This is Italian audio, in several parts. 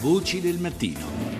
Voci del mattino.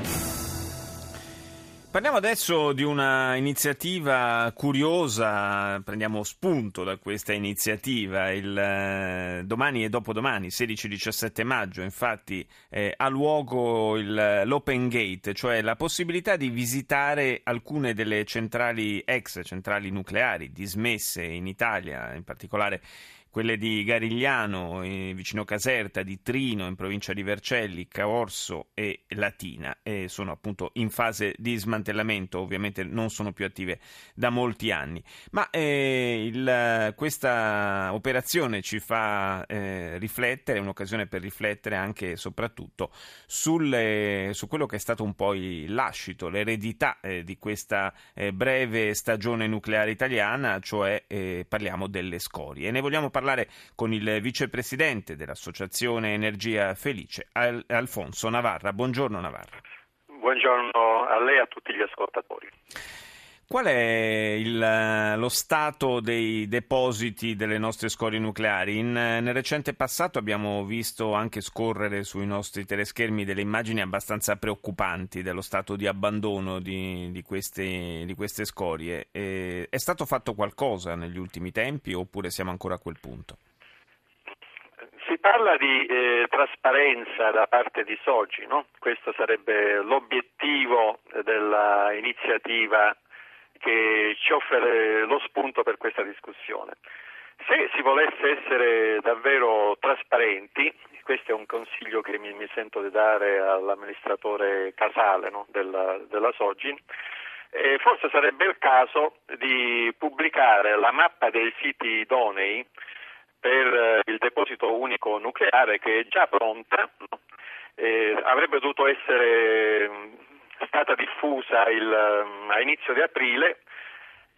Parliamo adesso di una iniziativa curiosa, prendiamo spunto da questa iniziativa. Il, eh, domani e dopodomani, 16-17 maggio, infatti, eh, ha luogo il, l'Open Gate, cioè la possibilità di visitare alcune delle centrali ex centrali nucleari dismesse in Italia, in particolare quelle di Garigliano, eh, vicino Caserta, di Trino, in provincia di Vercelli, Caorso e Latina. E sono appunto in fase di smantellamento, ovviamente non sono più attive da molti anni. Ma eh, il, questa operazione ci fa eh, riflettere, è un'occasione per riflettere anche e soprattutto sulle, su quello che è stato un po' il lascito, l'eredità eh, di questa eh, breve stagione nucleare italiana, cioè eh, parliamo delle scorie. E ne vogliamo parlare parlare con il vicepresidente dell'Associazione Energia Felice, Al- Alfonso Navarra. Buongiorno Navarra. Buongiorno a lei e a tutti gli ascoltatori. Qual è il, lo stato dei depositi delle nostre scorie nucleari? In, nel recente passato abbiamo visto anche scorrere sui nostri teleschermi delle immagini abbastanza preoccupanti dello stato di abbandono di, di, queste, di queste, scorie. E, è stato fatto qualcosa negli ultimi tempi oppure siamo ancora a quel punto? Si parla di eh, trasparenza da parte di Sogi, no? questo sarebbe l'obiettivo dell'iniziativa che ci offre lo spunto per questa discussione. Se si volesse essere davvero trasparenti, questo è un consiglio che mi, mi sento di dare all'amministratore Casale no, della, della Sogin, eh, forse sarebbe il caso di pubblicare la mappa dei siti idonei per eh, il deposito unico nucleare che è già pronta, no? eh, avrebbe dovuto essere stata diffusa il, ehm, a inizio di aprile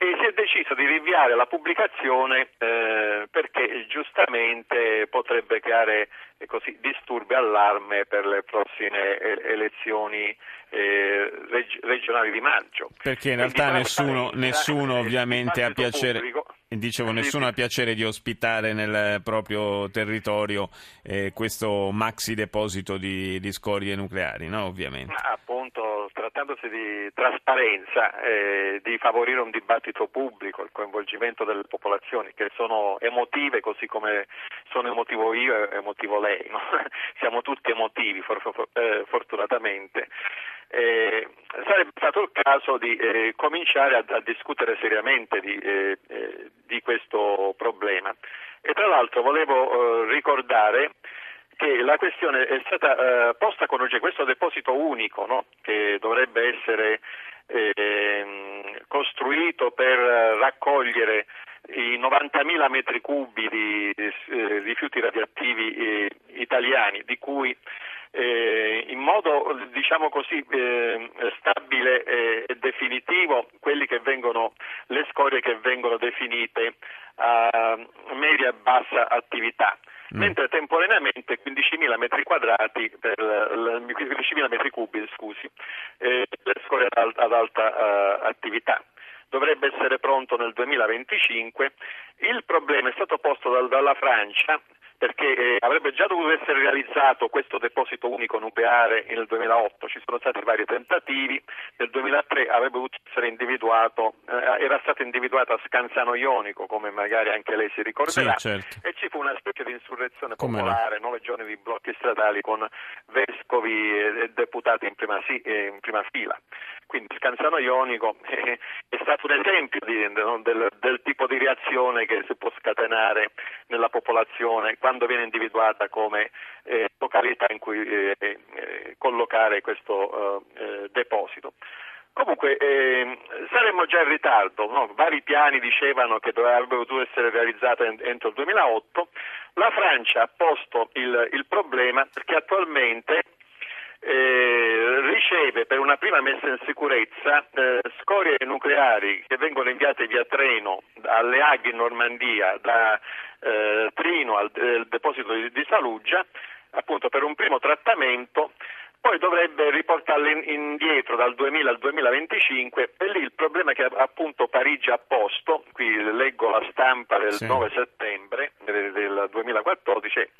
e si è deciso di rinviare la pubblicazione eh, perché giustamente potrebbe creare eh, così, disturbi, allarme per le prossime elezioni eh, reg- regionali di maggio. Perché in realtà nessuno, nessuno ovviamente ha piacere. Pubblico, Dicevo, nessuno ha piacere di ospitare nel proprio territorio eh, questo maxi deposito di, di scorie nucleari, no? Ovviamente. Appunto, trattandosi di trasparenza, eh, di favorire un dibattito pubblico, il coinvolgimento delle popolazioni che sono emotive così come sono emotivo io e emotivo lei, no? siamo tutti emotivi for, for, eh, fortunatamente eh, sarebbe stato il caso di eh, cominciare a, a, discutere seriamente di, eh, eh di, questo problema. E tra l'altro volevo eh, ricordare che la questione è stata eh, posta con questo deposito unico no? che dovrebbe essere ehm, costruito per raccogliere i 90.000 metri cubi di rifiuti radioattivi italiani, di cui eh, in modo diciamo così eh, stabile e definitivo vengono, le scorie che vengono definite a media e bassa attività. Mm. mentre temporaneamente 15.000 metri quadrati per 15.000 metri cubi scusi, eh, le scorie ad, ad alta uh, attività dovrebbe essere pronto nel 2025. Il problema è stato posto dal, dalla Francia perché eh, avrebbe già dovuto essere realizzato questo deposito unico nucleare nel 2008, ci sono stati vari tentativi, nel 2003 avrebbe dovuto essere individuato, eh, era stato individuato a Scanzano Ionico, come magari anche lei si ricorderà, sì, certo. e ci fu una specie di insurrezione popolare, nove giorni di blocchi stradali con vescovi e, deputati in prima, eh, in prima fila. Quindi Scanzano Ionico eh, è stato un esempio di, del, del, tipo di reazione che si può scatenare nella popolazione quando viene individuata come eh, località in cui eh, collocare questo deposito. Comunque eh, saremmo già in ritardo, no? vari piani dicevano che dovrebbe dovuto essere realizzata entro il 2008, la Francia ha posto il, il problema perché attualmente eh, riceve per una prima messa in sicurezza eh, scorie nucleari che vengono inviate via treno alle Hague in Normandia, da eh, Trino al deposito di, di Saluggia, appunto per un primo trattamento poi dovrebbe riportarle indietro dal 2000 al 2025 e lì il problema è che appunto Parigi ha posto, qui leggo la stampa del sì. 9 settembre del 2014,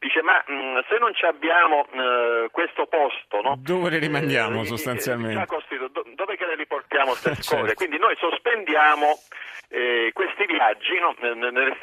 dice ma mh, se non abbiamo uh, questo posto. No? Dove le rimandiamo eh, sostanzialmente? dove che le riportiamo queste certo. Quindi noi sospendiamo eh, questi viaggi, no? nel, nel,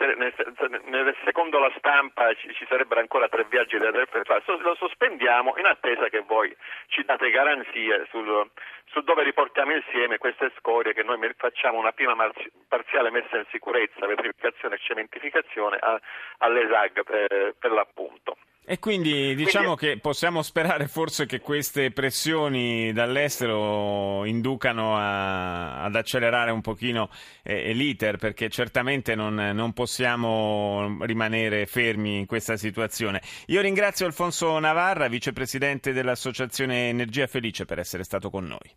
nel, secondo la stampa ci, ci, sarebbero ancora tre viaggi da effettuare, lo sospendiamo in attesa che voi ci date garanzie sul, su dove riportiamo insieme queste scorie che noi facciamo una prima marzi, parziale messa in sicurezza, vetrificazione e cementificazione a, all'ESAG per, per l'appunto. E quindi diciamo quindi... che possiamo sperare forse che queste pressioni dall'estero inducano a, ad accelerare un pochino eh, l'iter, perché certamente non, non, possiamo rimanere fermi in questa situazione. Io ringrazio Alfonso Navarra, vicepresidente dell'Associazione Energia Felice, per essere stato con noi.